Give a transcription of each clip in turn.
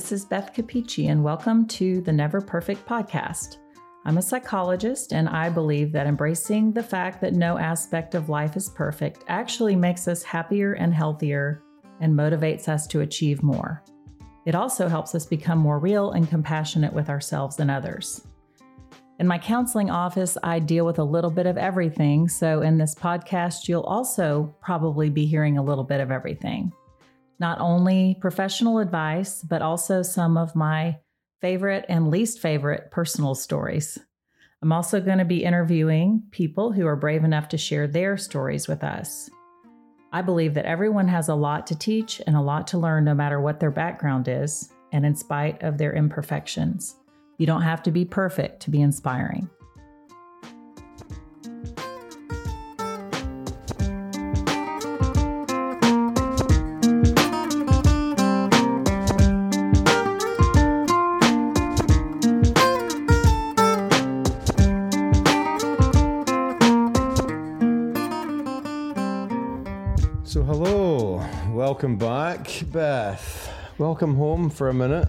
Hi, this is Beth Capici, and welcome to the Never Perfect podcast. I'm a psychologist, and I believe that embracing the fact that no aspect of life is perfect actually makes us happier and healthier and motivates us to achieve more. It also helps us become more real and compassionate with ourselves and others. In my counseling office, I deal with a little bit of everything. So, in this podcast, you'll also probably be hearing a little bit of everything. Not only professional advice, but also some of my favorite and least favorite personal stories. I'm also going to be interviewing people who are brave enough to share their stories with us. I believe that everyone has a lot to teach and a lot to learn, no matter what their background is, and in spite of their imperfections. You don't have to be perfect to be inspiring. Welcome back, Beth. Welcome home for a minute.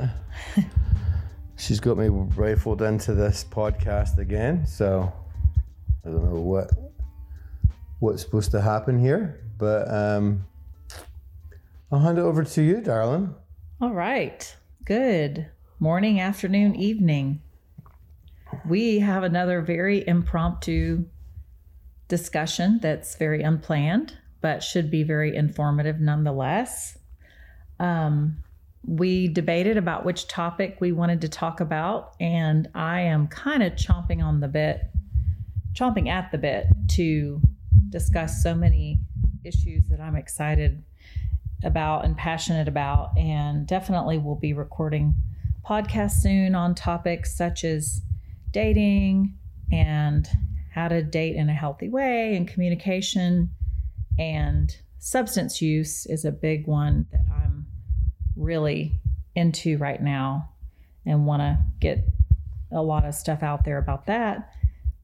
She's got me rifled into this podcast again, so I don't know what what's supposed to happen here, but um, I'll hand it over to you, darling. All right. Good morning, afternoon, evening. We have another very impromptu discussion that's very unplanned, but should be very informative nonetheless. Um, we debated about which topic we wanted to talk about, and I am kind of chomping on the bit, chomping at the bit to discuss so many issues that I'm excited about and passionate about, and definitely will be recording podcasts soon on topics such as dating and how to date in a healthy way and communication and substance use is a big one that I'm really into right now and want to get a lot of stuff out there about that.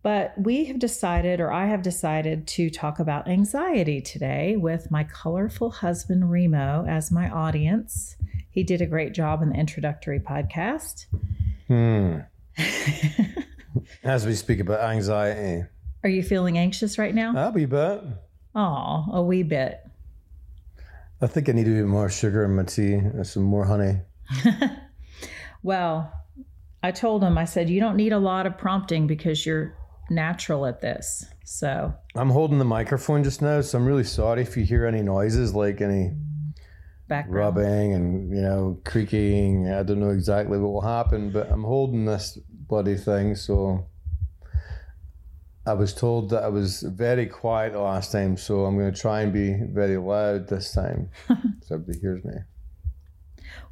But we have decided, or I have decided, to talk about anxiety today with my colorful husband, Remo, as my audience. He did a great job in the introductory podcast. Hmm. As we speak about anxiety, Are you feeling anxious right now? I'll be back. Oh, a wee bit. I think I need to do more sugar in my tea and some more honey. Well, I told him, I said, you don't need a lot of prompting because you're natural at this. So, I'm holding the microphone just now, so I'm really sorry if you hear any noises like any background. rubbing and you know creaking. I don't know exactly what will happen, but I'm holding this bloody thing. So I was told that I was very quiet the last time, so I'm going to try and be very loud this time, so everybody hears me.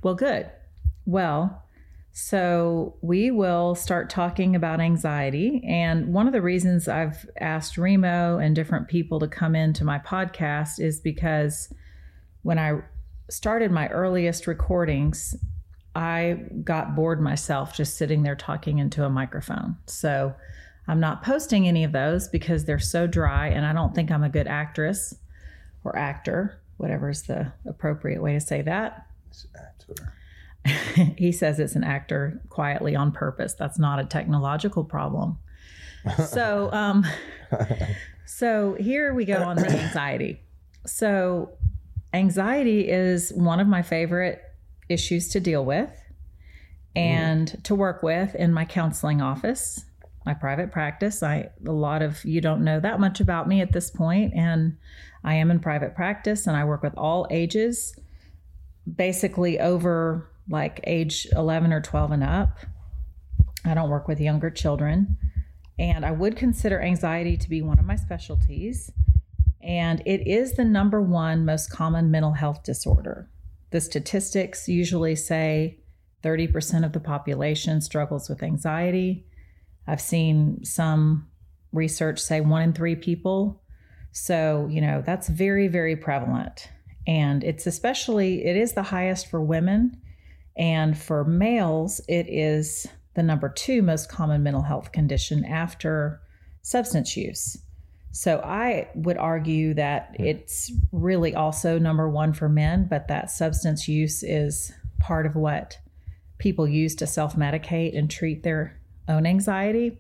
Well, good. Well, so we will start talking about anxiety. And one of the reasons I've asked Remo and different people to come into my podcast is because when I started my earliest recordings, I got bored myself just sitting there talking into a microphone. So I'm not posting any of those because they're so dry and I don't think I'm a good actress or actor, whatever is the appropriate way to say that. It's actor. he says it's an actor quietly on purpose. That's not a technological problem. So, um, so here we go on the anxiety. So, anxiety is one of my favorite issues to deal with and to work with in my counseling office, my private practice. I a lot of you don't know that much about me at this point, and I am in private practice and I work with all ages, basically over like age 11 or 12 and up. I don't work with younger children. And I would consider anxiety to be one of my specialties. And it is the number one most common mental health disorder. The statistics usually say 30% of the population struggles with anxiety. I've seen some research say one in three people. So, you know, that's very, very prevalent. And it's especially, it is the highest for women. And for males, it is the number two most common mental health condition after substance use. So I would argue that hmm. it's really also number one for men, but that substance use is part of what people use to self medicate and treat their own anxiety.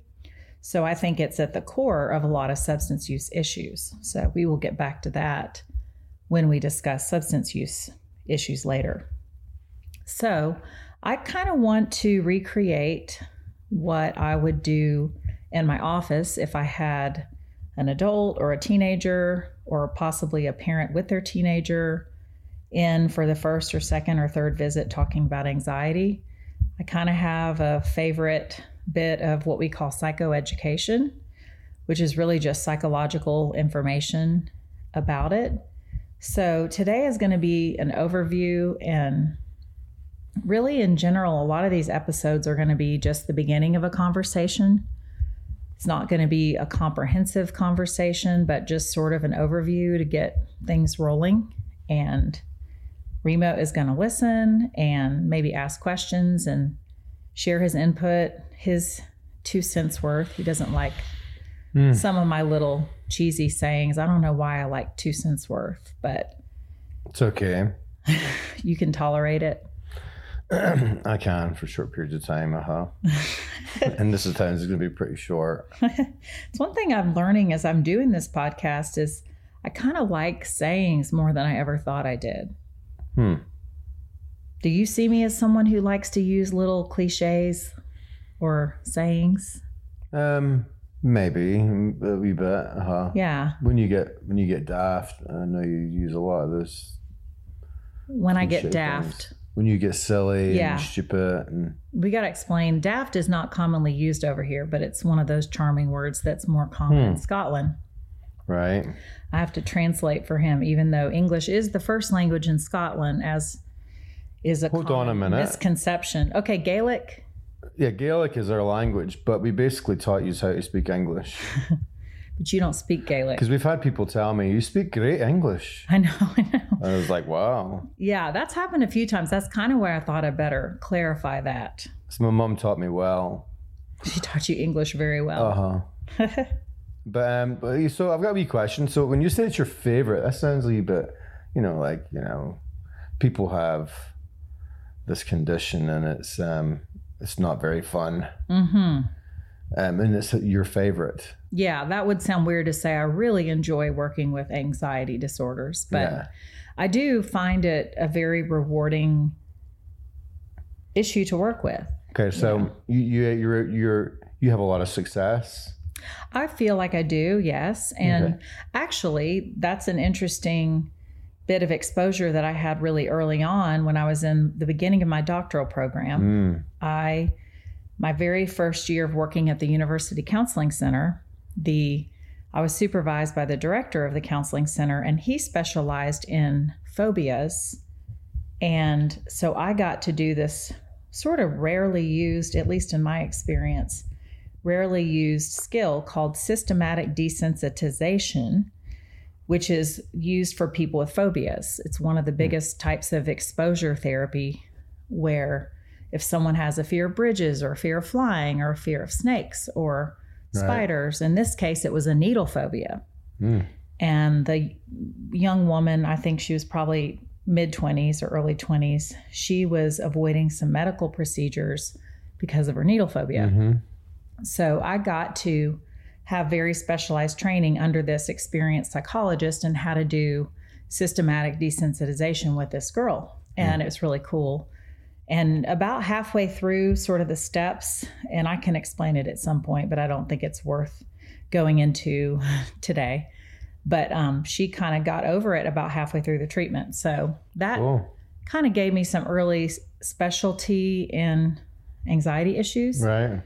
So I think it's at the core of a lot of substance use issues. So we will get back to that when we discuss substance use issues later. So I kind of want to recreate what I would do in my office if I had an adult or a teenager or possibly a parent with their teenager in for the first or second or third visit talking about anxiety. I kind of have a favorite bit of what we call psychoeducation, which is really just psychological information about it. So today is going to be an overview and really in general a lot of these episodes are going to be just the beginning of a conversation. It's not going to be a comprehensive conversation, but just sort of an overview to get things rolling and Remo is going to listen and maybe ask questions and share his input, his two cents worth. He doesn't like mm. some of my little cheesy sayings. I don't know why I like two cents worth, but it's okay. you can tolerate it. I can for short periods of time, uh huh. and this is times going to be pretty short. it's one thing I'm learning as I'm doing this podcast is I kind of like sayings more than I ever thought I did. Hmm. Do you see me as someone who likes to use little cliches or sayings? Um, maybe a wee bit. huh Yeah. When you get when you get daft, I know you use a lot of this. When I get daft. Things. When you get silly yeah. and stupid and we got to explain daft is not commonly used over here, but it's one of those charming words that's more common hmm. in Scotland. Right. I have to translate for him, even though English is the first language in Scotland, as is a hold on a minute misconception. Okay, Gaelic. Yeah, Gaelic is our language, but we basically taught you how to speak English. but you don't speak Gaelic. Because we've had people tell me you speak great English. I know, I know. I was like, wow. Yeah, that's happened a few times. That's kind of where I thought I'd better clarify that. So my mom taught me well. She taught you English very well. Uh huh. But um, but so I've got a wee question. So when you say it's your favorite, that sounds a little bit, you know, like you know, people have this condition and it's um, it's not very fun. Mm-hmm. Um, and it's your favorite. Yeah, that would sound weird to say. I really enjoy working with anxiety disorders, but yeah. I do find it a very rewarding issue to work with. Okay, so yeah. you you you're you're you have a lot of success I feel like I do, yes. And okay. actually, that's an interesting bit of exposure that I had really early on when I was in the beginning of my doctoral program. Mm. I my very first year of working at the University Counseling Center, the I was supervised by the director of the counseling center and he specialized in phobias. And so I got to do this sort of rarely used, at least in my experience, rarely used skill called systematic desensitization, which is used for people with phobias. It's one of the hmm. biggest types of exposure therapy where if someone has a fear of bridges or a fear of flying or a fear of snakes or spiders, right. in this case, it was a needle phobia. Mm. And the young woman, I think she was probably mid 20s or early 20s, she was avoiding some medical procedures because of her needle phobia. Mm-hmm. So I got to have very specialized training under this experienced psychologist and how to do systematic desensitization with this girl. And mm. it was really cool. And about halfway through sort of the steps, and I can explain it at some point, but I don't think it's worth going into today. But um, she kind of got over it about halfway through the treatment. So that cool. kind of gave me some early specialty in anxiety issues. Right.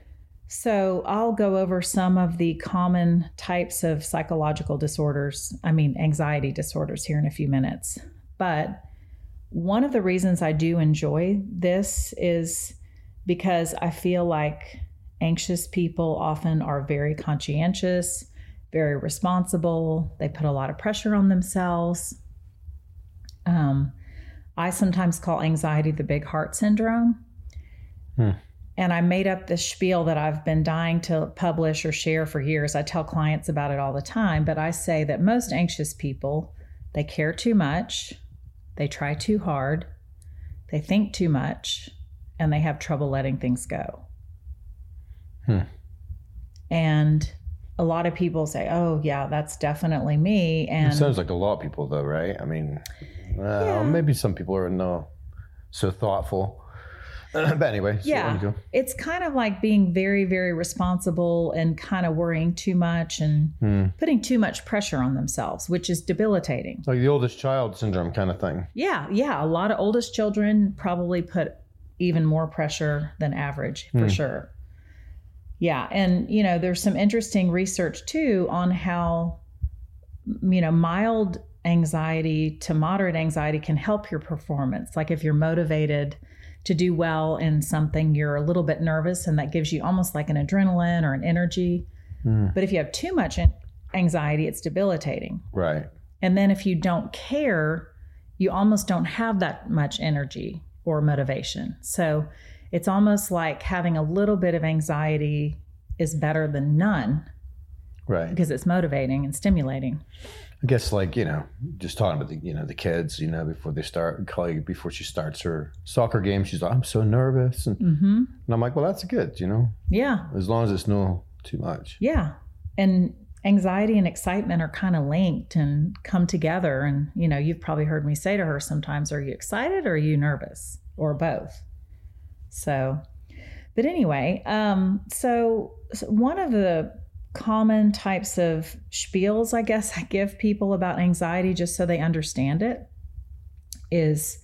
So, I'll go over some of the common types of psychological disorders, I mean, anxiety disorders, here in a few minutes. But one of the reasons I do enjoy this is because I feel like anxious people often are very conscientious, very responsible, they put a lot of pressure on themselves. Um, I sometimes call anxiety the big heart syndrome. Hmm. And I made up this spiel that I've been dying to publish or share for years. I tell clients about it all the time, but I say that most anxious people, they care too much, they try too hard, they think too much, and they have trouble letting things go. Hmm. And a lot of people say, "Oh, yeah, that's definitely me." And it sounds like a lot of people, though, right? I mean, uh, Yeah. maybe some people are no so thoughtful. but anyway, so Yeah. it's kind of like being very, very responsible and kind of worrying too much and Hmm. putting too much pressure on themselves, which is debilitating. Like the oldest child syndrome kind of thing. Yeah, yeah. A lot of oldest children probably put even more pressure than average for Hmm. sure. Yeah. And, you know, there's some interesting research too on how, you know, mild anxiety to moderate anxiety can help your performance. Like if you're motivated to do well in something, you're a little bit nervous and that gives you almost like an adrenaline or an energy. Hmm. But if you have too much anxiety, it's debilitating. Right. And then if you don't care, you almost don't have that much energy or motivation. So it's almost like having a little bit of anxiety is better than none Right. because it's motivating and stimulating. I guess like you know, just talking about the you know the kids, you know, before they start, Kelly, before she starts her soccer game, she's like, I'm so nervous, and, hmm and I'm like, well, that's good, you know, Yeah. as long as it's no too much. Yeah. And anxiety and excitement are kind of linked and come together. And, you know, you've probably heard me say to her sometimes, Are you excited or are you nervous? Or both. So, but anyway, um, so, so one of the common types of spiels, I guess, I give people about anxiety just so they understand it is,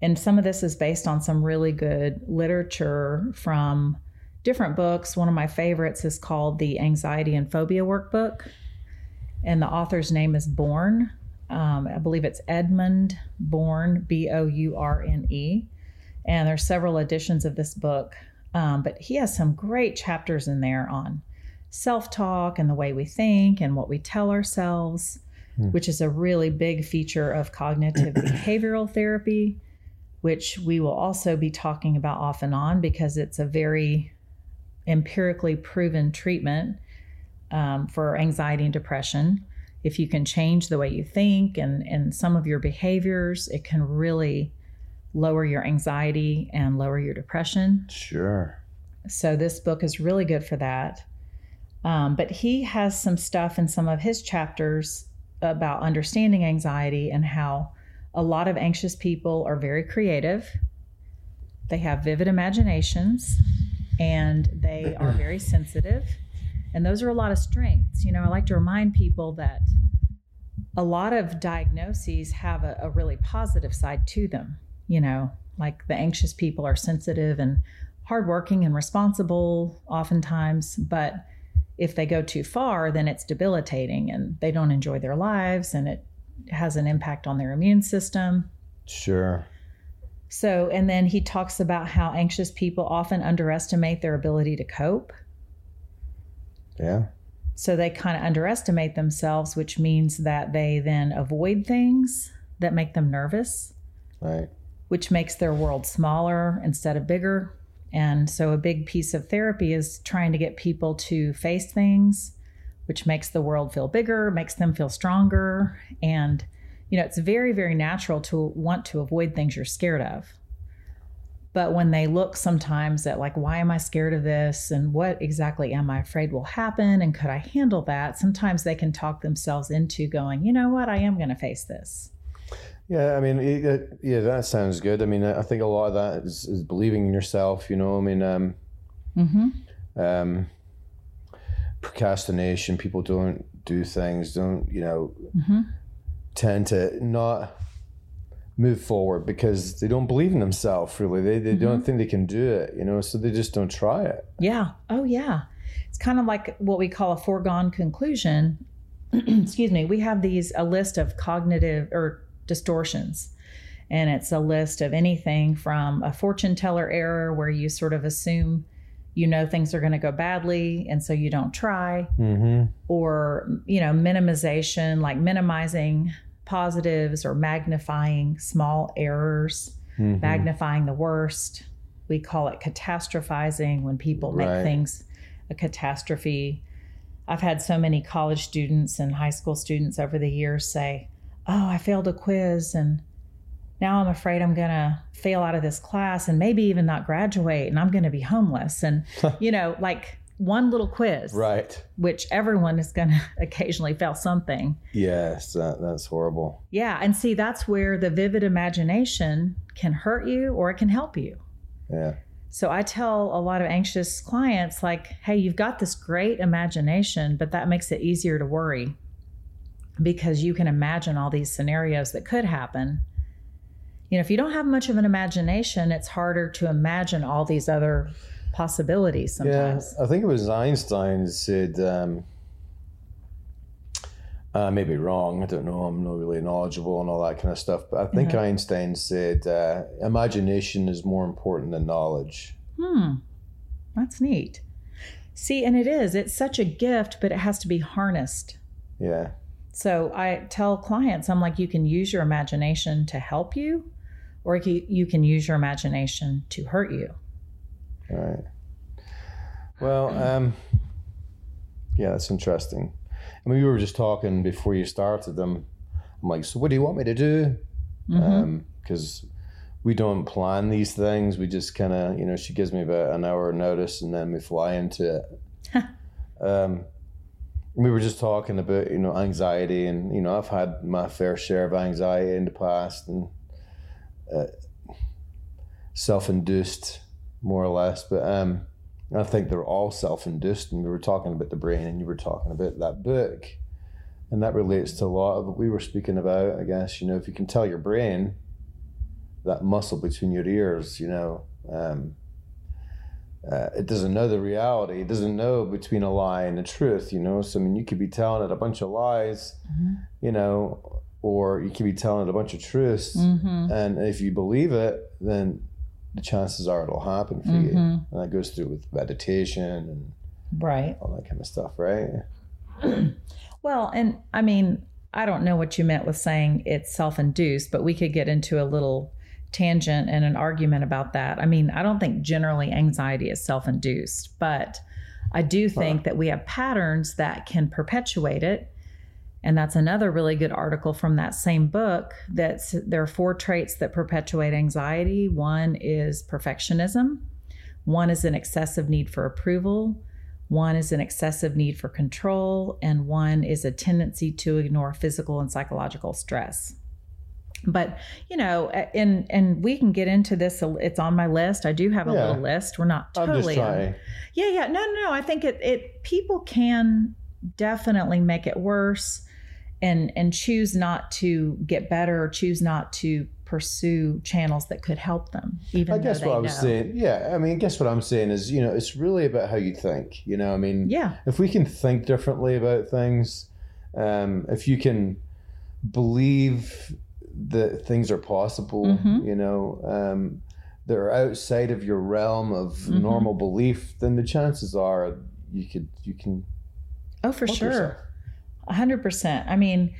and some of this is based on some really good literature from different books. One of my favorites is called the Anxiety and Phobia Workbook, and the author's name is Bourne. Um, I believe it's Edmund Bourne, B O U R N E. And there's several editions of this book, um, but he has some great chapters in there on self talk and the way we think and what we tell ourselves, Hmm. which is a really big feature of cognitive behavioral therapy, which we will also be talking about off and on because it's a very empirically proven treatment um, for anxiety and depression. If you can change the way you think and, and some of your behaviors, it can really lower your anxiety and lower your depression. Sure. So, this book is really good for that. Um, but he has some stuff in some of his chapters about understanding anxiety and how a lot of anxious people are very creative. They have vivid imaginations and they are very sensitive. And those are a lot of strengths. You know, I like to remind people that a lot of diagnoses have a, a really positive side to them. You know, like the anxious people are sensitive and hardworking and responsible oftentimes, but if they go too far, then it's debilitating and they don't enjoy their lives and it has an impact on their immune system. Sure. So, and then he talks about how anxious people often underestimate their ability to cope. Yeah. So they kind of underestimate themselves, which means that they then avoid things that make them nervous, Right. which makes their world smaller instead of bigger. And so a big piece of therapy is trying to get people to face things, which makes the world feel bigger, makes them feel stronger. And, you know, it's very, very natural to want to avoid things you're scared of. But when they look sometimes at, like, why am I scared of this? And what exactly am I afraid will happen? And could I handle that? Sometimes they can talk themselves into going, you know what? I am going to face this. Yeah, I mean, it- it- yeah, that sounds good. I mean, I think a lot of that is, is believing in yourself. You know, I mean, um, Mm-hmm. um, procrastination. People don't do things. Don't you know? Mm-hmm. Tend to not move forward because they don't believe in themselves. Really, they they don't think they can do it. You know, so they just don't try it. Yeah. Oh, yeah. It's kind of like what we call a foregone conclusion. Excuse me. We have these a list of cognitive or distortions, and it's a list of anything from a fortune teller error where you sort of assume you know things are going to go badly and so you don't try Mm-hmm. or you know minimization like minimizing positives or magnifying small errors Mm-hmm. magnifying the worst. We call it catastrophizing when people make Right. things a catastrophe. I've had so many college students and high school students over the years say, "Oh, I failed a quiz and now I'm afraid I'm going to fail out of this class and maybe even not graduate and I'm going to be homeless. And, you know, like one little quiz, Right. which everyone is going to occasionally fail something. Yes, that, that's horrible. Yeah. And see, that's where the vivid imagination can hurt you or it can help you. Yeah. So I tell a lot of anxious clients, like, hey, you've got this great imagination, but that makes it easier to worry because you can imagine all these scenarios that could happen. You know, if you don't have much of an imagination, it's harder to imagine all these other possibilities sometimes. Yeah, I think it was Einstein who said, um, I may be wrong, I don't know, I'm not really knowledgeable and all that kind of stuff, but I think Mhm. Einstein said, uh, imagination is more important than knowledge. Hmm, that's neat. See, and it is, it's such a gift, but it has to be harnessed. Yeah. So I tell clients, I'm like, you can use your imagination to help you, or you can use your imagination to hurt you. All right. Well, um, yeah, that's interesting. I mean, we were just talking before you started them. I'm like, so what do you want me to do? Because we don't plan these things. We just kind of, you know, she gives me about an hour notice and then we fly into it. um, we were just talking about, you know, anxiety and, you know, I've had my fair share of anxiety in the past and uh, self-induced more or less. But um, I think they're all self-induced. And we were talking about the brain, and you were talking about that book, and that relates to a lot of what we were speaking about. I guess you know if you can tell your brain that muscle between your ears, you know. Um, uh, it doesn't know the reality. It doesn't know between a lie and the truth, you know. So I mean, you could be telling it a bunch of lies, Mhm. you know, or you could be telling it a bunch of truths. Mhm. And if you believe it, then the chances are it'll happen for you. Mhm. And that goes through with meditation and Right. all that kind of stuff, right? Well, and I mean, I don't know what you meant with saying it's self induced, but we could get into a little tangent and an argument about that. I mean, I don't think generally anxiety is self induced, but I do think that we have patterns that can perpetuate it. And that's another really good article from that same book that's there are four traits that perpetuate anxiety. One is perfectionism, one is an excessive need for approval, one is an excessive need for control, and one is a tendency to ignore physical and psychological stress. But you know, and and we can get into this. It's on my list. I do have a Yeah. little list. We're not I'm totally. Yeah, yeah. No, no, no. I think it it people can definitely make it worse and and choose not to get better or choose not to pursue channels that could help them even I guess what I was know. saying, yeah, I mean, guess what I'm saying is, you know, it's really about how you think. You know, I mean, Yeah. if we can think differently about things, um, if you can believe that things are possible, Mhm. you know, um, that are outside of your realm of Mhm. normal belief, then the chances are you could you can Oh, for sure. hundred percent. I mean,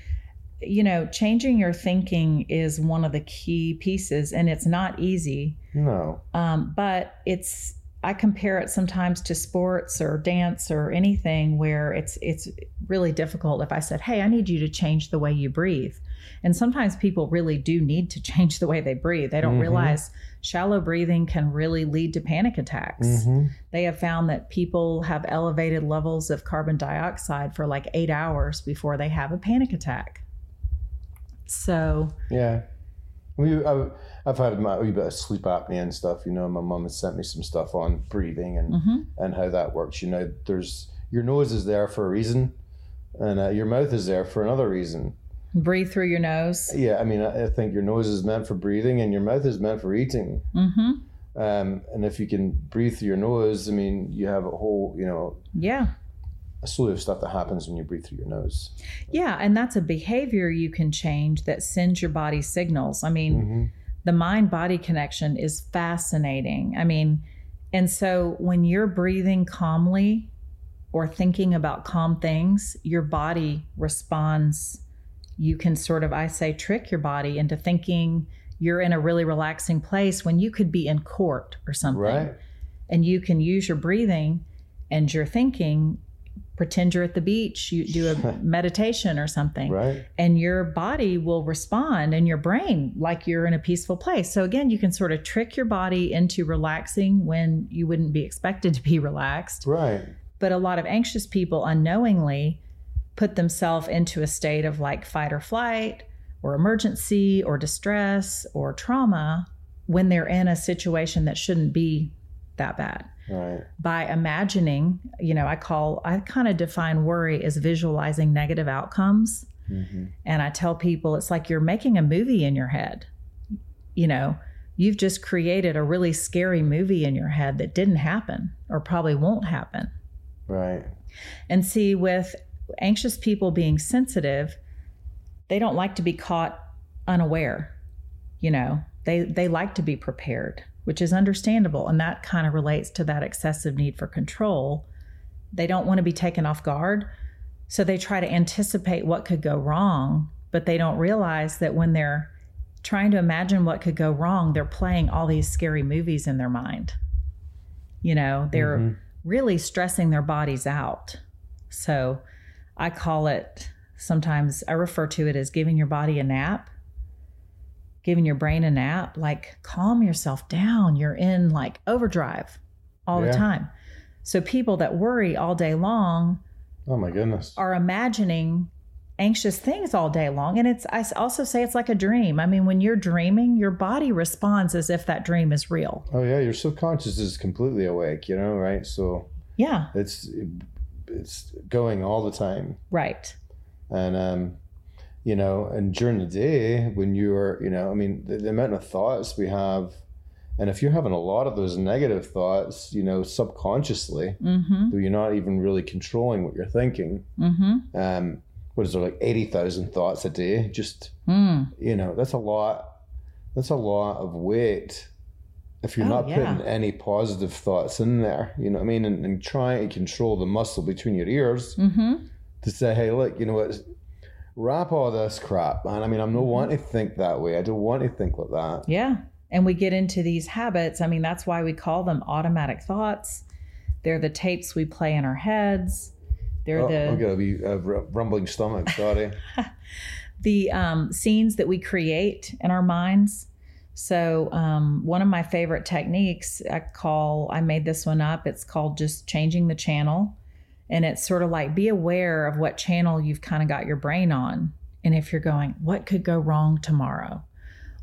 you know, changing your thinking is one of the key pieces, and it's not easy. No, Um, but it's I compare it sometimes to sports or dance or anything where it's it's really difficult. If I said, "Hey, I need you to change the way you breathe," and sometimes people really do need to change the way they breathe. They don't Mhm. realize shallow breathing can really lead to panic attacks. Mhm. They have found that people have elevated levels of carbon dioxide for like eight hours before they have a panic attack. So, yeah. We, I, I've had my wee bit of sleep apnea and stuff. You know, my mum has sent me some stuff on breathing and mhm. and how that works. You know, there's your nose is there for a reason, and uh, your mouth is there for another reason. Breathe through your nose. Yeah, I mean, I think your nose is meant for breathing, and your mouth is meant for eating. hmm Um, and if you can breathe through your nose, I mean, you have a whole, you know, Yeah. a slew of stuff that happens when you breathe through your nose. Yeah. And that's a behavior you can change that sends your body signals. I mean, hmm the mind body connection is fascinating. I mean, and so when you're breathing calmly or thinking about calm things, your body responds. You can sort of, I say, trick your body into thinking you're in a really relaxing place when you could be in court or something. Right. And you can use your breathing and your thinking pretend you're at the beach, you do a meditation or something, Right. and your body will respond and your brain like you're in a peaceful place. So, again, you can sort of trick your body into relaxing when you wouldn't be expected to be relaxed. Right. But a lot of anxious people unknowingly put themselves into a state of like fight or flight or emergency or distress or trauma when they're in a situation that shouldn't be that bad. Right. by imagining you know i call i kind of define worry as visualizing negative outcomes. Hmm and i tell people it's like you're making a movie in your head. You know you've just created a really scary movie in your head that didn't happen or probably won't happen. Right. and see with anxious people being sensitive they don't like to be caught unaware you know? They they like to be prepared which is understandable and that kind of relates to that excessive need for control. They don't want to be taken off guard so they try to anticipate what could go wrong but they don't realize that when they're trying to imagine what could go wrong they're playing all these scary movies in their mind. You know they're Mhm. really stressing their bodies out. So i call it sometimes i refer to it as giving your body a nap giving your brain a nap like calm yourself down you're in like overdrive all Yeah. the time so people that worry all day long Oh my goodness. are imagining anxious things all day long and it's I also say it's like a dream i mean when you're dreaming your body responds as if that dream is real Oh yeah, your subconscious is completely awake, you know, right? So yeah it's it's going all the time. right And um you know, and during the day when you're, you know, I mean, the, the amount of thoughts we have and if you're having a lot of those negative thoughts, you know, subconsciously, mm-hmm though you're not even really controlling what you're thinking, mm-hmm um, what is there like eighty thousand thoughts a day? Just mm. you know, that's a lot. That's a lot of weight. If you're Oh, not yeah. putting any positive thoughts in there, you know what I mean, and, and trying to control the muscle between your ears mm-hmm to say, hey, look, you know what, wrap all this crap, man. I mean, I'm not Mhm. wanting to think that way. I don't want to think like that. Yeah. And we get into these habits. I mean, that's why we call them automatic thoughts. They're the tapes we play in our heads. They're Oh, the I'm gonna be a rumbling stomach. Sorry. the um, scenes that we create in our minds. So, um, one of my favorite techniques I call, I made this one up. It's called just changing the channel. And it's sort of like be aware of what channel you've kind of got your brain on. And if you're going, what could go wrong tomorrow?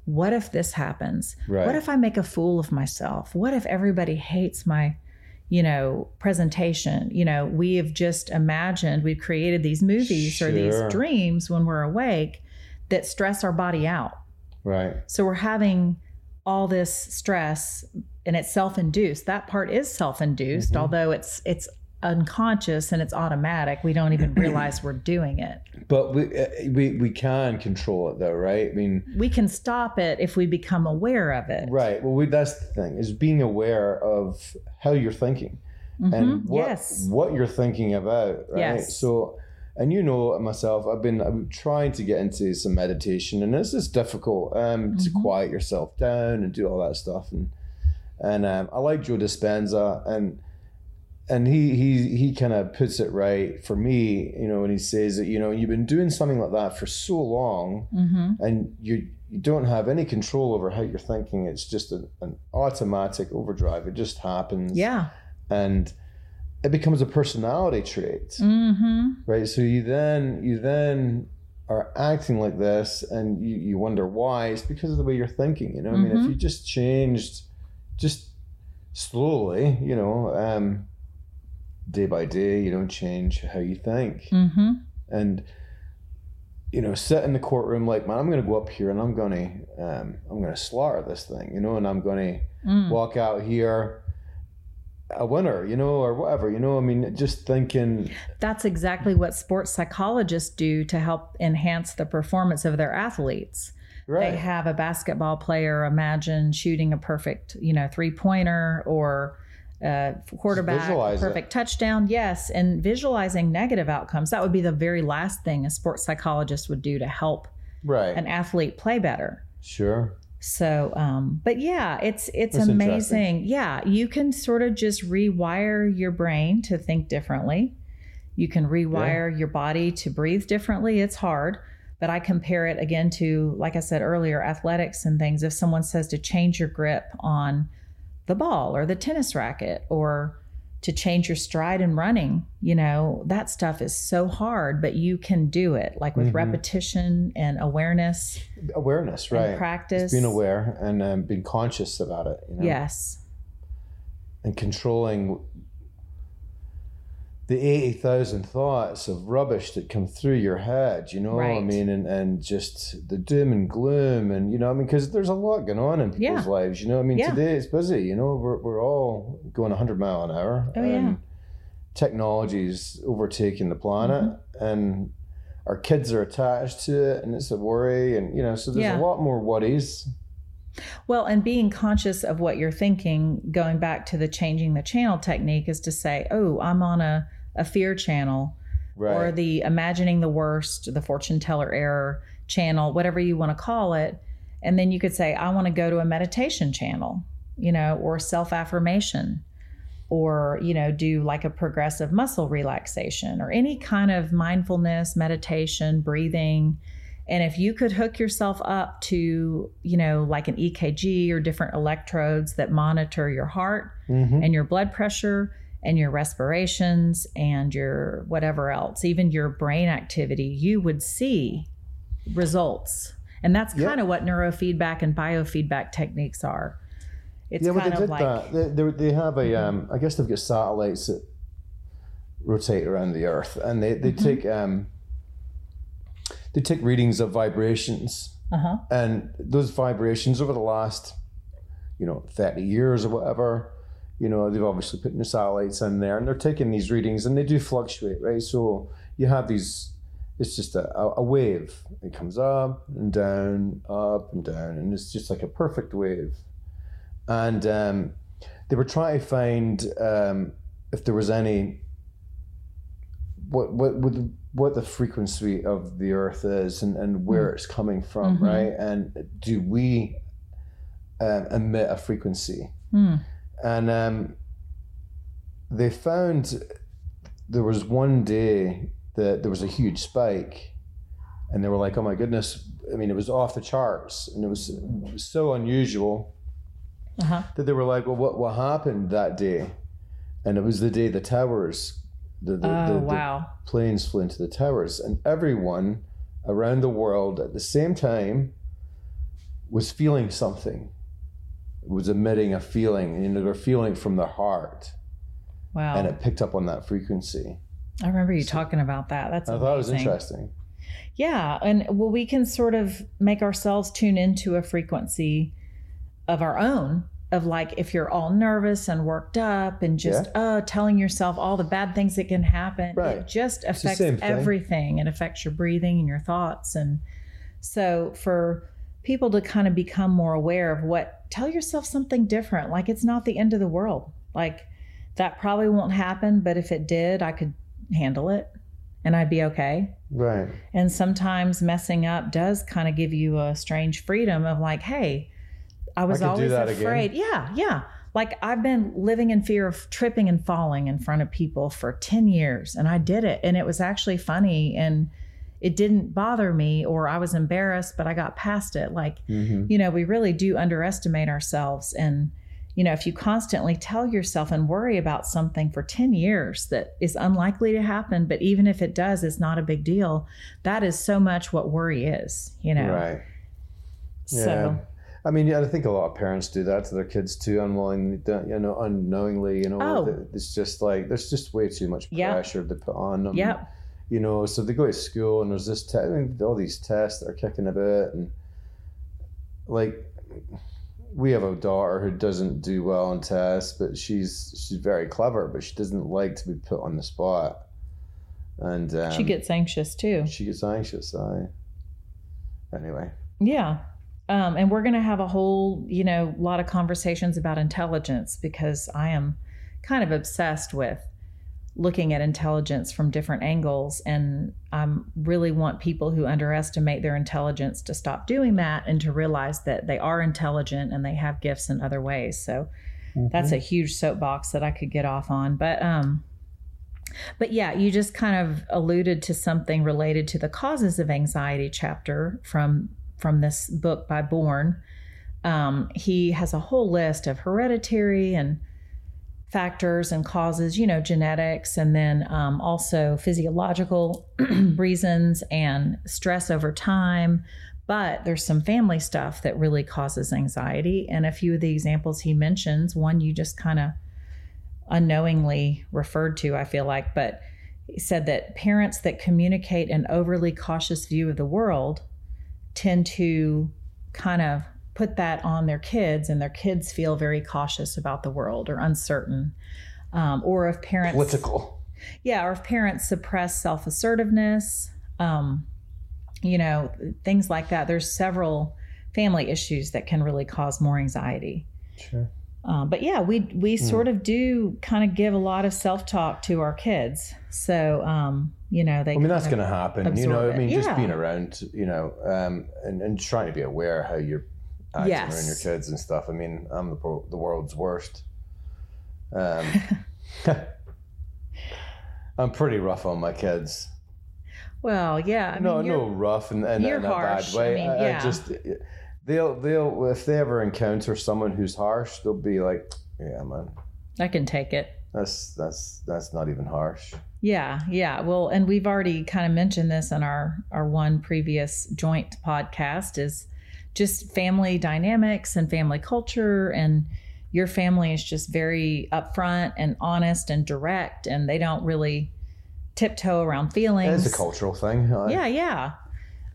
What if this happens? Right. What if I make a fool of myself? What if everybody hates my, you know, presentation? You know, we have just imagined, we've created these movies or these dreams when we're awake that stress our body out. Right. So we're having all this stress and it's self-induced. That part is self-induced, Mhm. although it's it's unconscious and it's automatic. We don't even realize we're doing it. But we uh, we we can control it though, right? I mean, We can stop it if we become aware of it. right. Well, we, that's the thing is being aware of how you're thinking. Mhm. and what, yes. what you're thinking about, right? Yes. So, and you know myself, I've been I'm trying to get into some meditation, and it's just difficult um, to Mhm. quiet yourself down and do all that stuff. And and um, I like Joe Dispenza, and and he he he kind of puts it right for me, you know, when he says that you know you've been doing something like that for so long, Mm-hmm. and you you don't have any control over how you're thinking. It's just an, an automatic overdrive. It just happens Yeah. and it becomes a personality trait Mm-hmm. right so you then you then are acting like this and you, you wonder why it's because of the way you're thinking you know i mean if Mhm. you just changed just slowly you know um day by day you don't change how you think Mm-hmm. and you know sit in the courtroom like man i'm gonna go up here and i'm gonna um i'm gonna slaughter this thing you know and i'm gonna Mm. walk out here a winner, you know, or whatever, you know. I mean, just thinking, That's exactly what sports psychologists do to help enhance the performance of their athletes. right? They have a basketball player imagine shooting a perfect, you know, three pointer or a quarterback visualize it. perfect touchdown. Yes, and visualizing negative outcomes. That would be the very last thing a sports psychologist would do to help right. an athlete play better. sure. So, um, but yeah, it's it's That's amazing. Yeah, you can sort of just rewire your brain to think differently. You can rewire your body to breathe differently. It's hard, but I compare it again to, like I said earlier, athletics and things. If someone says to change your grip on the ball or the tennis racket or to change your stride in running, you know, that stuff is so hard, but you can do it like with Mhm. repetition and awareness Awareness, right? practice. Just being aware and um, being conscious about it. You know? Yes. And controlling the 80,000 thoughts of rubbish that come through your head, you know what I mean? And, and just the doom and gloom. And, you know, I mean, because there's a lot going on in people's Yeah. lives, you know, I mean, Yeah. today it's busy, you know, we're, we're all going 100 mile an hour. Oh, yeah. and Technology's overtaking the planet Mm-hmm. and our kids are attached to it and it's a worry. And, you know, so there's Yeah. a lot more worries. Well, and being conscious of what you're thinking, going back to the changing the channel technique, is to say, oh, I'm on a, a fear channel Right. or the imagining the worst, the fortune teller error channel, whatever you want to call it. And then you could say, I want to go to a meditation channel, you know, or self affirmation, or, you know, do like a progressive muscle relaxation or any kind of mindfulness, meditation, breathing. And if you could hook yourself up to, you know, like an EKG or different electrodes that monitor your heart Mhm. and your blood pressure and your respirations and your whatever else, even your brain activity, you would see results. And that's Yeah. kind of what neurofeedback and biofeedback techniques are. It's yeah, well, kind they of did like Mm-hmm. that. They, they, they have a, um, I guess they've got satellites that rotate around the Earth, and they, they Mm-hmm. take um, they take readings of vibrations, uh-huh. and those vibrations over the last, you know, thirty years or whatever, you know, they've obviously put new satellites in there, and they're taking these readings, and they do fluctuate, right? So you have these. It's just a, a wave. It comes up and down, up and down, and it's just like a perfect wave and um, they were trying to find um, if there was any what what what the, what the frequency of the Earth is and, and where it's coming from, Mhm. right? And do we um, emit a frequency? Hmm. And um, they found there was one day that there was a huge spike, and they were like, "Oh my goodness!" I mean, it was off the charts, and it was, it was so unusual Uh-huh. that they were like, "Well, what what happened that day?" And it was the day the towers, the the, Oh, the, the planes flew into the towers, and everyone around the world at the same time was feeling something, was emitting a feeling, you know, they're feeling from their heart, Wow. and it picked up on that frequency. I remember you talking about that. That's I thought it was interesting. Yeah, and well, we can sort of make ourselves tune into a frequency of our own. Of like, if you're all nervous and worked up, and just uh, telling yourself all the bad things that can happen, Right. it just affects everything. It affects your breathing and your thoughts, and so for people to kind of become more aware of what, tell yourself something different. Like it's not the end of the world. Like that probably won't happen, but if it did, I could handle it, and I'd be okay. Right. And sometimes messing up does kind of give you a strange freedom of like, hey, I was do always that again. afraid. Yeah, yeah. Like I've been living in fear of tripping and falling in front of people for 10 years and I did it and it was actually funny and it didn't bother me or I was embarrassed, but I got past it. Like, hmm you know, we really do underestimate ourselves. And, you know, if you constantly tell yourself and worry about something for 10 years that is unlikely to happen, but even if it does, it's not a big deal, that is so much what worry is, you know? Right. Yeah. So, I mean, yeah, I think a lot of parents do that to their kids too, unwillingly, you know, unknowingly. You know, Oh. it's just like there's just way too much pressure to put on them. Yep. You know, so they go to school and there's this te- I mean, all these tests that are kicking a bit, and like we have a daughter who doesn't do well on tests, but she's she's very clever, but she doesn't like to be put on the spot, and um, she gets anxious too. she gets anxious. I anyway. Yeah. Um, and we're going to have a whole, you know, lot of conversations about intelligence because I am kind of obsessed with looking at intelligence from different angles. And I really want people who underestimate their intelligence to stop doing that and to realize that they are intelligent and they have gifts in other ways. So that's a huge soapbox that I could get off on. But um, But yeah, you just kind of alluded to something related to the causes of anxiety chapter from from this book by Bourne. Um, he has a whole list of hereditary and factors and causes, you know, genetics, and then um, also physiological reasons and stress over time. But there's some family stuff that really causes anxiety. And a few of the examples he mentions, one you just kind of unknowingly referred to, I feel like, but he said that parents that communicate an overly cautious view of the world tend to kind of put that on their kids, and their kids feel very cautious about the world or uncertain. Um, or if parents Political. yeah, or if parents suppress self assertiveness, um, you know, things like that. There's several family issues that can really cause more anxiety. Sure. Um, but yeah, we we sort of do kind of give a lot of self talk to our kids. So um, you know, they. I mean, that's going to happen. You know, I it. mean, just Yeah. being around, you know, um, and, and trying to be aware how you're acting Yes. around your kids and stuff. I mean, I'm the, the world's worst. Um, I'm pretty rough on my kids. Well, yeah. I no, mean, no, rough and in, you're in a bad harsh. I way. mean, I, I yeah. just they'll they'll if they ever encounter someone who's harsh, they'll be like, "Yeah, man, I can take it. that's that's that's not even harsh." Yeah, yeah. Well, and we've already kind of mentioned this in our our one previous joint podcast is just family dynamics and family culture and your family is just very upfront and honest and direct and they don't really tiptoe around feelings. It's a cultural thing. Yeah, yeah.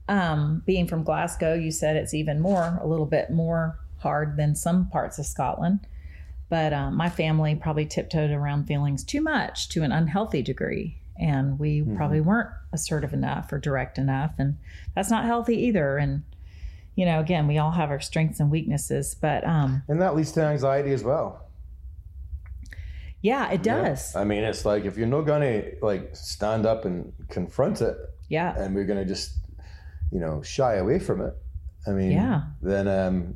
Um, being from Glasgow, you said it's even more, a little bit more hard than some parts of Scotland. But um, my family probably tiptoed around feelings too much to an unhealthy degree. And we probably weren't assertive enough or direct enough. And that's not healthy either. And, you know, again, we all have our strengths and weaknesses. But um, and that leads to anxiety as well. yeah, it does. I mean, it's like if you're not gonna like stand up and confront it, Yeah. and we're gonna just, you know, shy away from it. I mean, Yeah. then um,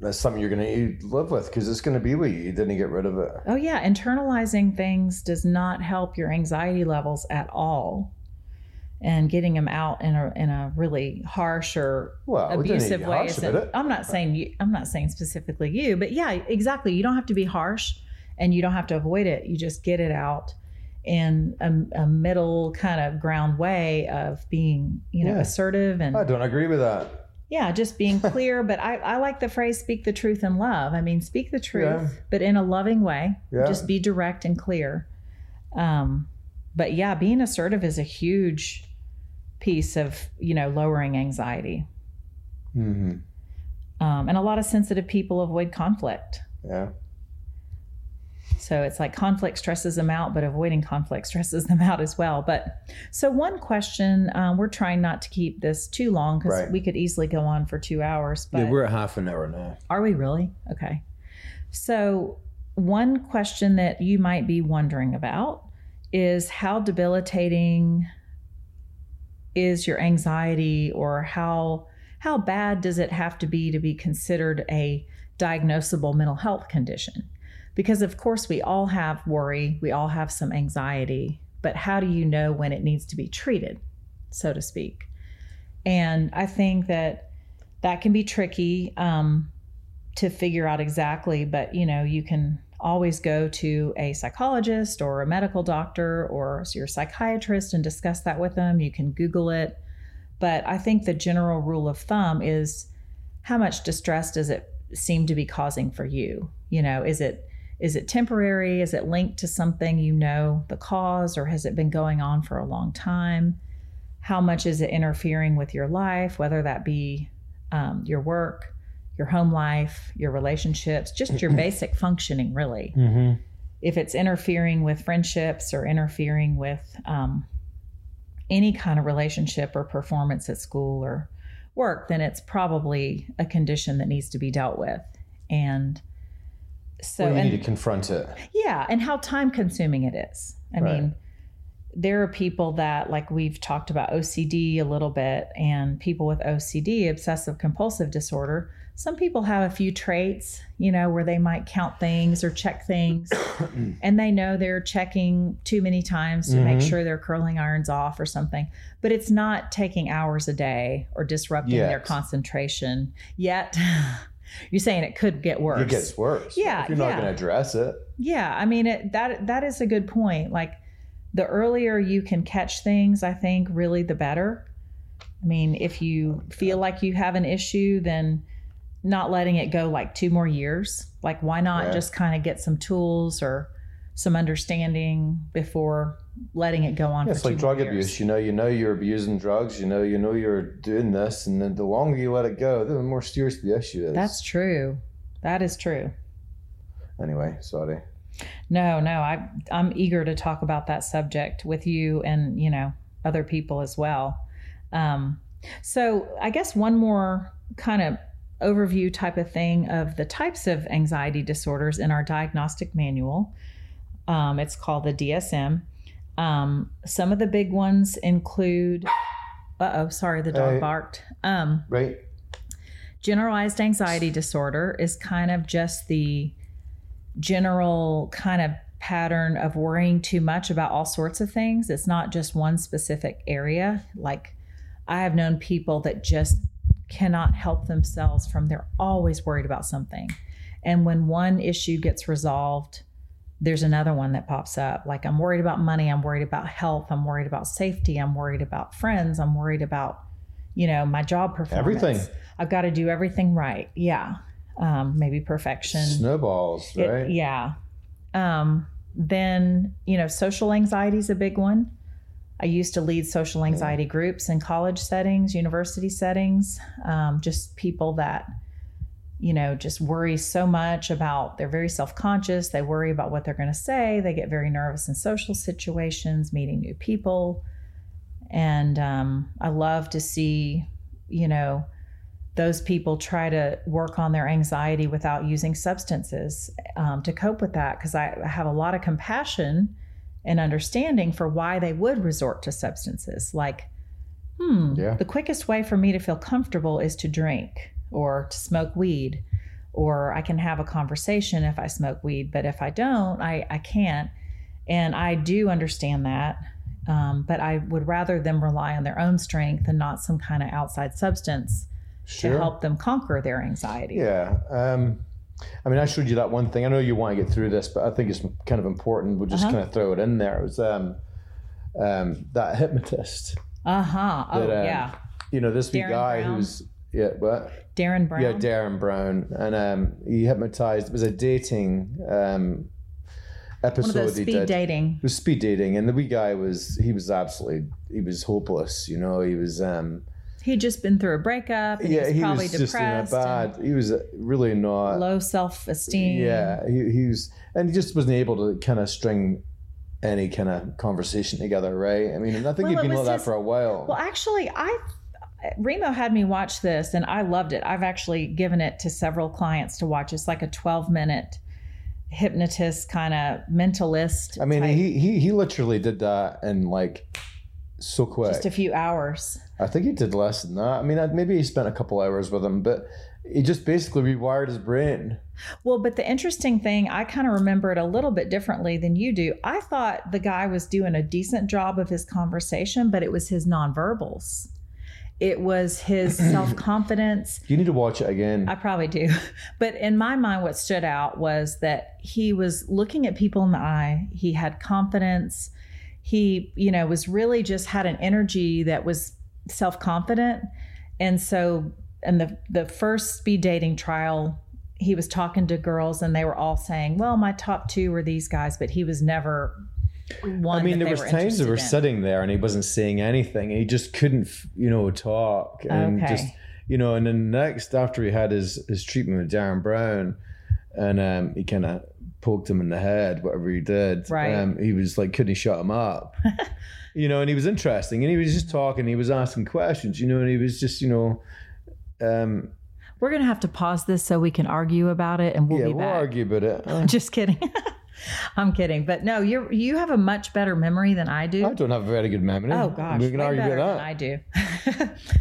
that's something you're gonna live with because it's gonna be with you. You didn't get rid of it. Oh, yeah. Internalizing things does not help your anxiety levels at all. And getting them out in a, in a really harsh or Well, abusive way. harsh isn't- I'm not saying you, I'm not saying specifically you, but yeah, exactly. You don't have to be harsh and you don't have to avoid it. You just get it out in a, a middle kind of ground way of being, you know, Yeah. assertive and I don't agree with that. yeah, just being clear. but I, I like the phrase speak the truth in love. I mean, speak the truth, Yeah. but in a loving way. Yeah. Just be direct and clear. Um, but yeah, being assertive is a huge piece of, you know, lowering anxiety. hmm Um, and a lot of sensitive people avoid conflict. Yeah. So it's like conflict stresses them out, but avoiding conflict stresses them out as well. But so, one question um, we're trying not to keep this too long because Right. we could easily go on for two hours. But yeah, we're at half an hour now. Are we really? Okay. So, one question that you might be wondering about is how debilitating is your anxiety or how how bad does it have to be to be considered a diagnosable mental health condition? Because of course we all have worry, we all have some anxiety, but how do you know when it needs to be treated, so to speak? And I think that that can be tricky. Um, to figure out exactly, but you know, you can always go to a psychologist or a medical doctor or your psychiatrist and discuss that with them. You can Google it. But I think the general rule of thumb is how much distress does it seem to be causing for you? You know, is it is it temporary? Is it linked to something you know the cause, or has it been going on for a long time? How much is it interfering with your life, whether that be um, your work, your home life, your relationships, just your basic functioning, really. Mm-hmm. If it's interfering with friendships or interfering with um, any kind of relationship or performance at school or work, then it's probably a condition that needs to be dealt with. And so, well, you and need to confront it. yeah, and how time consuming it is. I Right. mean, there are people that, like we've talked about OCD a little bit, and people with OCD, obsessive compulsive disorder, some people have a few traits, you know, where they might count things or check things and they know they're checking too many times to make Mhm. sure their curling irons off or something. But it's not taking hours a day or disrupting their concentration yet. You're saying it could get worse. It gets worse. Yeah, If you're not yeah. going to address it. Yeah, I mean it, that that is a good point. Like the earlier you can catch things, I think really the better. I mean, if you feel like you have an issue, then not letting it go like two more years. Like why not Yeah. just kind of get some tools or some understanding before letting it go on It's for like two more drug years. abuse. You know, you know you're abusing drugs. You know, you know you're doing this, and then the longer you let it go, the more serious the issue is. That's true. That is true. anyway. Sorry. No, no, I I'm eager to talk about that subject with you and you know other people as well. Um, so I guess one more kind of overview type of thing of the types of anxiety disorders in our diagnostic manual. Um, it's called the DSM. Um, some of the big ones include. Uh oh, sorry, the dog barked. Um, Right. generalized anxiety disorder is kind of just the general kind of pattern of worrying too much about all sorts of things. It's not just one specific area. Like I have known people that just cannot help themselves from they're always worried about something. And when one issue gets resolved, there's another one that pops up. Like I'm worried about money, I'm worried about health, I'm worried about safety, I'm worried about friends, I'm worried about you know, my job performance. Everything. I've got to do everything right. Yeah. Um, maybe perfection. Snowballs, It- right? yeah. Um, then, you know, social anxiety is a big one. I used to lead social anxiety groups in college settings, university settings, um, just people that, you know, just worry so much about, they're very self conscious. They worry about what they're going to say. They get very nervous in social situations, meeting new people. And um, I love to see, you know, those people try to work on their anxiety without using substances um, to cope with that because I have a lot of compassion and understanding for why they would resort to substances. Like, hmm, Yeah. the quickest way for me to feel comfortable is to drink or to smoke weed, or I can have a conversation if I smoke weed, but if I don't, I, I can't. And I do understand that. Um, but I would rather them rely on their own strength and not some kind of outside substance Sure. to help them conquer their anxiety. Yeah. Um, I mean, I showed you that one thing. I know you want to get through this, but I think it's kind of important. We'll just Uh-huh. kind of throw it in there. It was um, um, that hypnotist. Uh huh. Oh That, um, yeah, You know, this Derren guy Brown? who's yeah, what? Derren Brown. Yeah, Derren Brown, and um, he hypnotized. It was a dating um, episode. One of those speed did. dating. It was speed dating, and the wee guy was he was absolutely he was hopeless. You know, he was. Um, He'd just been through a breakup. And yeah, he was he probably was just in a depressed. bad. He was uh, really not. low self esteem. Yeah, he, he was, and he just wasn't able to kind of string any kind of conversation together, right? I mean, and I think Well, he'd been like that for a while. Well, actually, I Remo had me watch this, and I loved it. I've actually given it to several clients to watch. It's like a twelve minute hypnotist kind of mentalist. I mean, type, he, he he literally did that in like so quick. just a few hours. I think he did less than that. I mean, maybe he spent a couple hours with him, but he just basically rewired his brain. Well, but the interesting thing, I kind of remember it a little bit differently than you do. I thought the guy was doing a decent job of his conversation, but it was his nonverbals. It was his self confidence. You need to watch it again. I probably do. But in my mind, what stood out was that he was looking at people in the eye. He had confidence. He, you know, was really just had an energy that was self confident. And so, in the the first speed dating trial, he was talking to girls, and they were all saying, "Well, my top two were these guys," but he was never one. I mean, there was were times they were in. sitting there and he wasn't saying anything. He just couldn't, you know, talk and Okay. just, you know. And then next, after he had his his treatment with Derren Brown, and um, he kind of poked him in the head, whatever he did. Right. Um, he was like, couldn't he shut him up? you know, and he was interesting, and he was just talking. He was asking questions, you know, and he was just, you know. Um, We're gonna have to pause this so we can argue about it, and we'll yeah, be we'll back. argue about it. Uh, Just kidding. I'm kidding. But no, you're you have a much better memory than I do. I don't have a very good memory. oh gosh, we can argue about that. I do.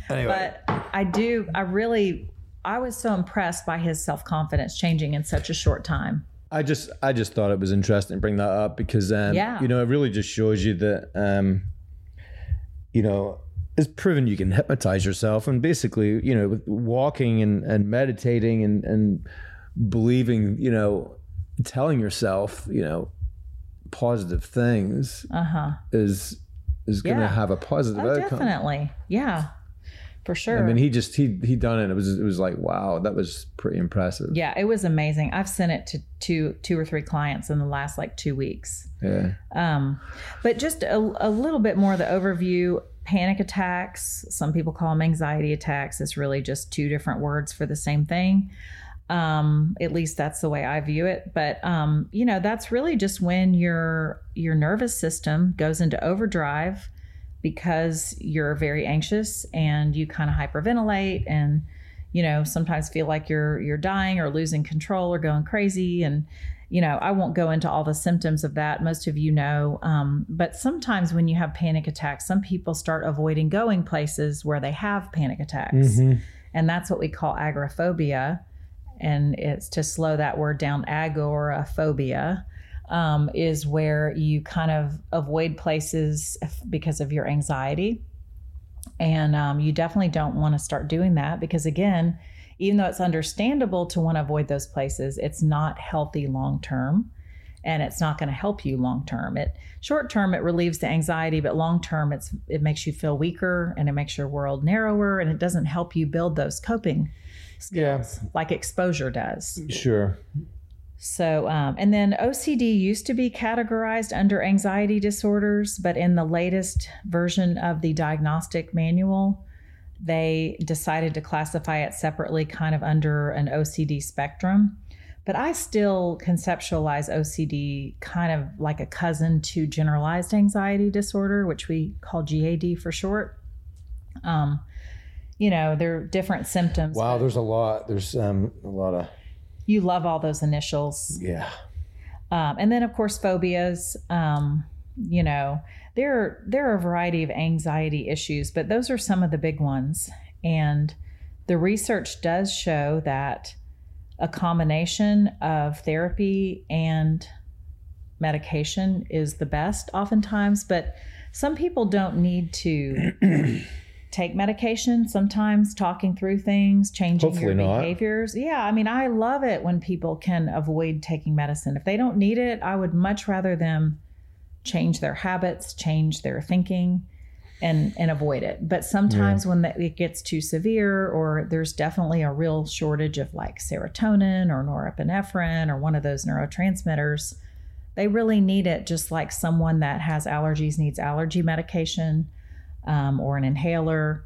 Anyway. but I do. I really I was so impressed by his self confidence changing in such a short time. I just I just thought it was interesting to bring that up because um, Yeah. you know it really just shows you that um, you know it's proven you can hypnotize yourself and basically you know with walking and, and meditating and and believing you know telling yourself you know positive things Uh huh. is is going to Yeah. have a positive Oh, outcome. definitely. Yeah, for sure. I mean, he just he he done it. It was it was like wow, that was pretty impressive. yeah, it was amazing. I've sent it to two, two or three clients in the last like two weeks. Yeah. Um, but just a, a little bit more of the overview. Panic attacks. Some people call them anxiety attacks. It's really just two different words for the same thing. Um, at least that's the way I view it. But um, you know, that's really just when your your nervous system goes into overdrive because you're very anxious and you kind of hyperventilate and you know sometimes feel like you're you're dying or losing control or going crazy. And you know i won't go into all the symptoms of that. Most of you know um, but sometimes when you have panic attacks some people start avoiding going places where they have panic attacks. Mhm. and that's what we call agoraphobia. And it's to slow that word down agoraphobia um, is where you kind of avoid places because of your anxiety and um, you definitely don't want to start doing that because again even though it's understandable to want to avoid those places it's not healthy long term and it's not going to help you long term it short term it relieves the anxiety but long term it's it makes you feel weaker and it makes your world narrower and it doesn't help you build those coping skills Yeah. like exposure does Sure. So, um, and then OCD used to be categorized under anxiety disorders, but in the latest version of the diagnostic manual, they decided to classify it separately, kind of under an OCD spectrum. But I still conceptualize OCD kind of like a cousin to generalized anxiety disorder, which we call GAD for short. Um, you know, they're different symptoms. Wow. There's a lot. There's um a lot of You love all those initials. yeah. Um, and then, of course, phobias. Um, you know, there there are a variety of anxiety issues, but those are some of the big ones. And the research does show that a combination of therapy and medication is the best, oftentimes. But some people don't need to take medication. Sometimes talking through things, changing Hopefully your not. behaviors. Yeah, I mean, I love it when people can avoid taking medicine. If they don't need it, I would much rather them change their habits, change their thinking, and and avoid it. But sometimes when that, it gets too severe, or there's definitely a real shortage of like serotonin or norepinephrine or one of those neurotransmitters, they really need it. Just like someone that has allergies needs allergy medication um, or an inhaler.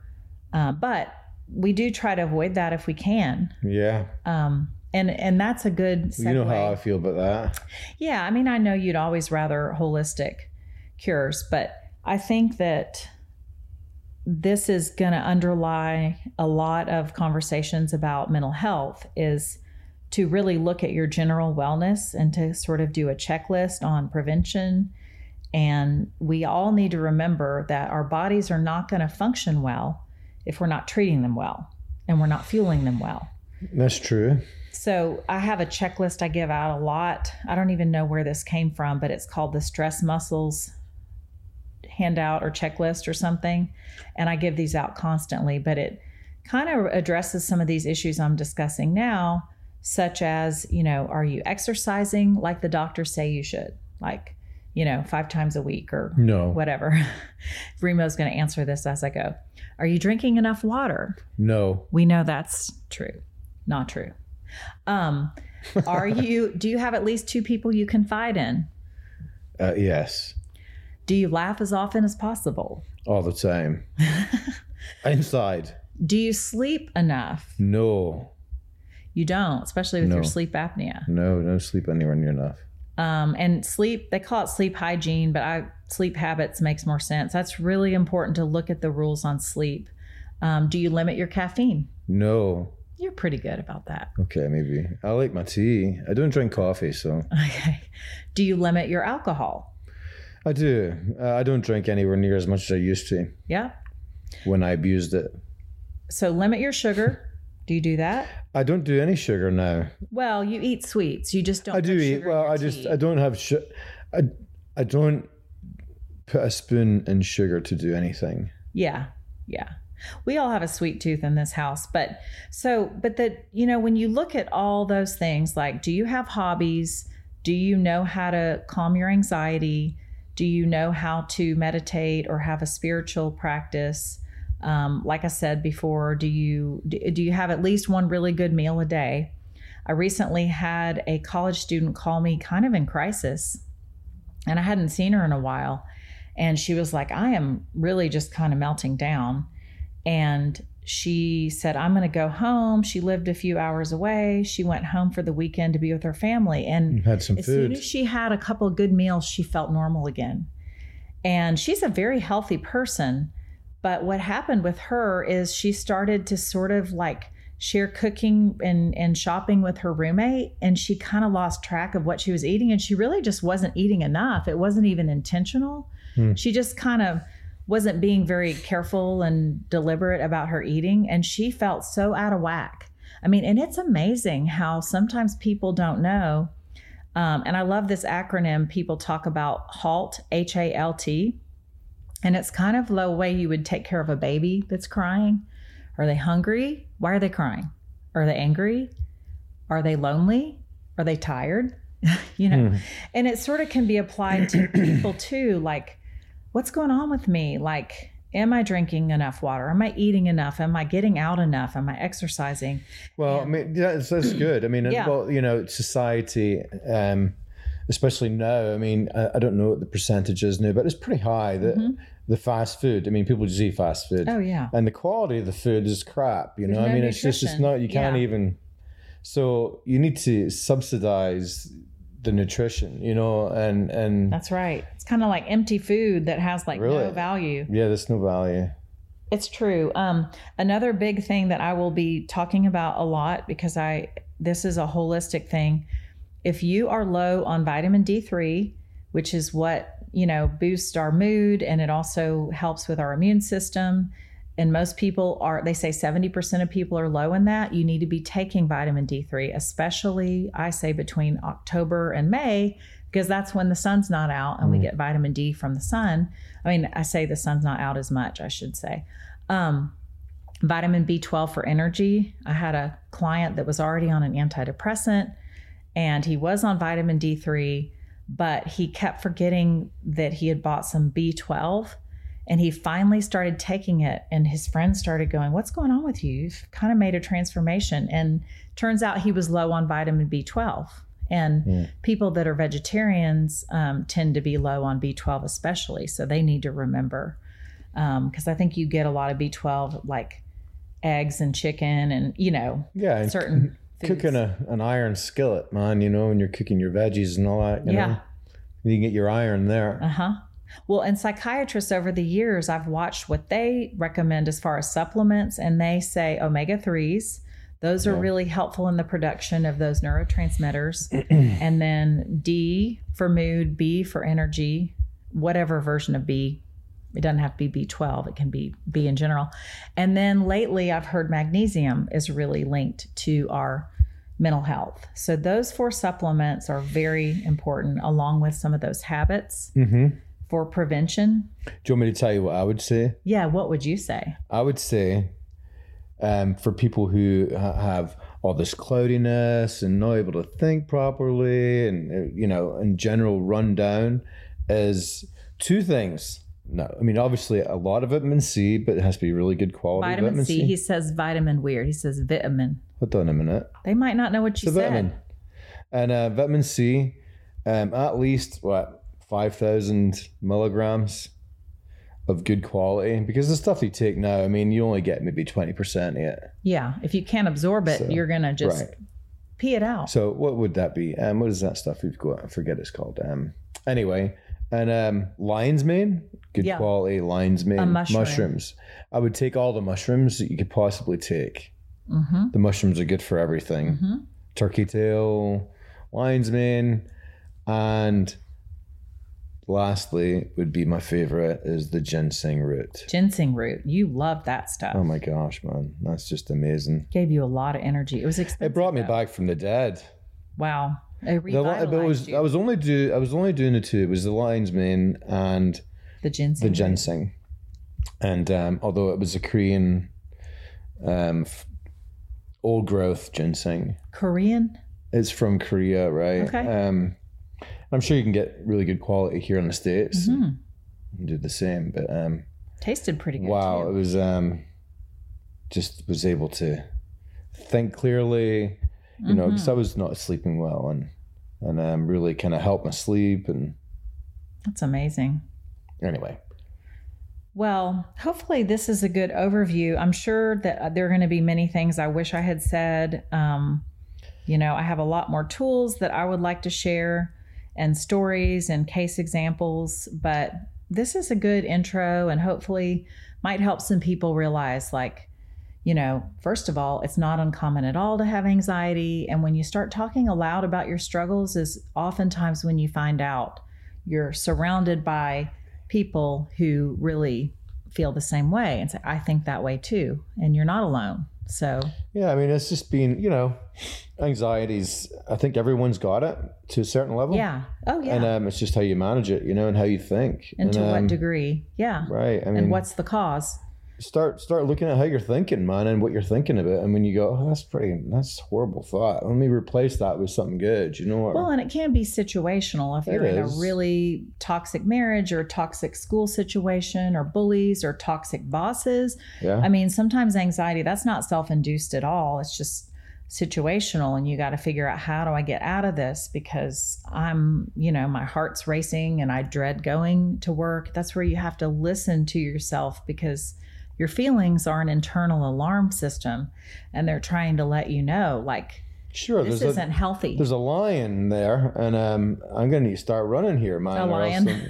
Uh, but we do try to avoid that if we can. Yeah. Um, and and that's a good. Segue. You know how I feel about that. Yeah, I mean, I know you'd always rather holistic cures, but I think that this is going to underlie a lot of conversations about mental health is to really look at your general wellness and to sort of do a checklist on prevention and we all need to remember that our bodies are not going to function well if we're not treating them well and we're not fueling them well That's true. so I have a checklist I give out a lot. I don't even know where this came from, but it's called the stress muscles handout or checklist or something. And I give these out constantly, but it kind of addresses some of these issues I'm discussing now, such as, you know, are you exercising like the doctors say you should? Like, you know, five times a week or No. whatever. Remo's going to answer this as I go. Are you drinking enough water? No. We know that's true. Not true. Um, are you do you have at least two people you confide in? Uh, yes. Do you laugh as often as possible? All the time. Inside. Do you sleep enough? No. You don't, especially with your sleep apnea. No. No sleep anywhere near enough. Um, and sleep, they call it sleep hygiene, but I sleep habits makes more sense. That's really important to look at the rules on sleep. Um, do you limit your caffeine? No. You're pretty good about that. Okay, maybe. I like my tea. I don't drink coffee, so Okay. Do you limit your alcohol? I do. Uh, I don't drink anywhere near as much as I used to Yeah. when I abused it. So limit your sugar. Do you do that? I don't do any sugar now. Well, you eat sweets. You just don't. I do eat. Well, I just tea. I don't have sugar. I I don't put a spoon in sugar to do anything. Yeah. Yeah. We all have a sweet tooth in this house, but so, but that, you know, when you look at all those things, like, do you have hobbies? Do you know how to calm your anxiety? Do you know how to meditate or have a spiritual practice? Um, like I said before, do you do you have at least one really good meal a day? I recently had a college student call me kind of in crisis, and I hadn't seen her in a while. And she was like, I am really just kind of melting down. And she said, I'm going to go home. She lived a few hours away. She went home for the weekend to be with her family. And had some as soon as she had a couple of good meals, she felt normal again. And she's a very healthy person. But what happened with her is she started to sort of like share cooking and, and shopping with her roommate. And she kind of lost track of what she was eating. And she really just wasn't eating enough. It wasn't even intentional. Hmm. She just kind of wasn't being very careful and deliberate about her eating. And she felt so out of whack. I mean, and it's amazing how sometimes people don't know. Um, and I love this acronym people talk about HALT, H A L T. And it's kind of the way you would take care of a baby that's crying. Are they hungry? Why are they crying? Are they angry? Are they lonely? Are they tired? you know, Hmm. and it sort of can be applied to people too. Like, what's going on with me? Like, am I drinking enough water? Am I eating enough? Am I getting out enough? Am I exercising? Well, I mean, that's, that's good. I mean, Yeah. well, you know, society, um, especially now. I mean, I, I don't know what the percentage is now, but it's pretty high. The Mhm. the fast food. I mean, people just eat fast food, Oh, yeah. and the quality of the food is crap. You know, There's I no mean, it's just it's not. You can't Yeah. even. So you need to subsidize the nutrition. You know, and and That's right. It's kind of like empty food that has like no value. yeah, there's no value. It's true. Um, another big thing that I will be talking about a lot because I this is a holistic thing. If you are low on vitamin D3, which is what you know boosts our mood and it also helps with our immune system, and most people are they say 70% of people are low in that, you need to be taking vitamin D3, especially I say between October and May because that's when the sun's not out and we Mm. get vitamin D from the sun. I mean, I say the sun's not out as much, I should say. Um, vitamin B12 for energy. I had a client that was already on an antidepressant and he was on vitamin D3, but he kept forgetting that he had bought some B12 and he finally started taking it and his friends started going, "What's going on with you? You've kind of made a transformation." And turns out he was low on vitamin B12. And Yeah. people that are vegetarians um, tend to be low on B12, especially. So they need to remember because I think you get a lot of B12 like eggs and chicken and you know Yeah, certain foods. cooking a, an iron skillet, man. You know, when you're cooking your veggies and all that. You Yeah. know, you can get your iron there. Uh huh. Well, and psychiatrists over the years, I've watched what they recommend as far as supplements, and they say omega 3s. Those are Yeah. really helpful in the production of those neurotransmitters. and then D for mood, B for energy, whatever version of B. It doesn't have to be B12, it can be B in general. And then lately, I've heard magnesium is really linked to our mental health. So those four supplements are very important, along with some of those habits Mm-hmm. for prevention. Do you want me to tell you what I would say? Yeah, what would you say? I would say um, for people who have all this cloudiness and not able to think properly and, uh, you know, in general run down is two things. No, I mean, obviously a lot of vitamin C, but it has to be really good quality Vitamin, C. He says vitamin weird. He says vitamin. Hold on a minute. They might not know what you said. vitamin. And uh, vitamin C, um, at least, what, 5,000 milligrams of good quality because the stuff you take now, I mean, you only get maybe 20% yet. Yeah, if you can't absorb it, So, you're gonna just right. pee it out. So what would that be? Um, what is that stuff we've got? I forget it's called. Um, anyway, and um, lion's mane, good Yeah. quality lion's mane mushroom. mushrooms. I would take all the mushrooms that you could possibly take. mm-hmm. The mushrooms are good for everything. Mm-hmm. Turkey tail, lion's mane, and lastly would be my favorite is the ginseng root. Ginseng root. You love that stuff. Oh my gosh, man, that's just amazing. Gave you a lot of energy. It was expensive. It brought me though. back from the dead. Wow. It The, was, you. I was only do I was only doing the two. It was the lion's mane and the ginseng. the ginseng. And um, although it was a Korean um, old growth ginseng, Korean. it's from Korea, right? Okay. Um, I'm sure you can get really good quality here in the states Mhm. and do the same. But um, Tasted pretty good. wow, too. it was um, just was able to think clearly, you know, Mm-hmm. because I was not sleeping well and and um, really kind of helped my sleep and That's amazing. anyway. Well, hopefully, this is a good overview. I'm sure that uh, there are going to be many things I wish I had said. Um, you know, I have a lot more tools that I would like to share and stories and case examples, but this is a good intro and hopefully might help some people realize like, you know, first of all, it's not uncommon at all to have anxiety. And when you start talking aloud about your struggles, is oftentimes when you find out you're surrounded by people who really feel the same way and say, I think that way too. And you're not alone. So, Yeah, I mean, it's just being, you know, anxieties. I think everyone's got it to a certain level. yeah. Oh, yeah. And um, it's just how you manage it, you know, and how you think. and to um, what degree? Yeah. Right. I mean, and what's the cause? Start start looking at how you're thinking, man, and what you're thinking about. And when you go, oh, that's pretty, that's a horrible thought. Let me replace that with something good. You know what? Well, and it can be situational if you're in a really toxic marriage or toxic school situation or bullies or toxic bosses. yeah. I mean, sometimes anxiety, that's not self induced at all. It's just situational. And you got to figure out how do I get out of this because I'm, you know, my heart's racing and I dread going to work. That's where you have to listen to yourself because your feelings are an internal alarm system and they're trying to let you know, like, sure. this isn't a healthy. there's a lion there, and um, I'm gonna need to start running here, man. A lion. I'm,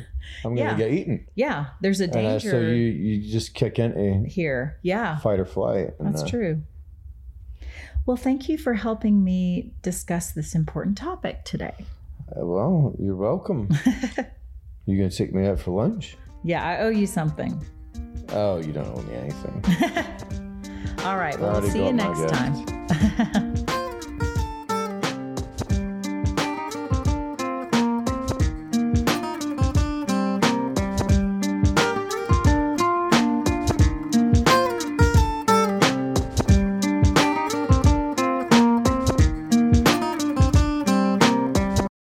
I'm gonna Yeah. get eaten. yeah, there's a And uh, danger so you you just kick into here. Yeah. fight or flight. and, That's uh, true. Well, thank you for helping me discuss this important topic today. Uh, Well, you're welcome. you gonna take me out for lunch? Yeah, I owe you something. Oh, you don't owe me anything. All right, well, see you next time.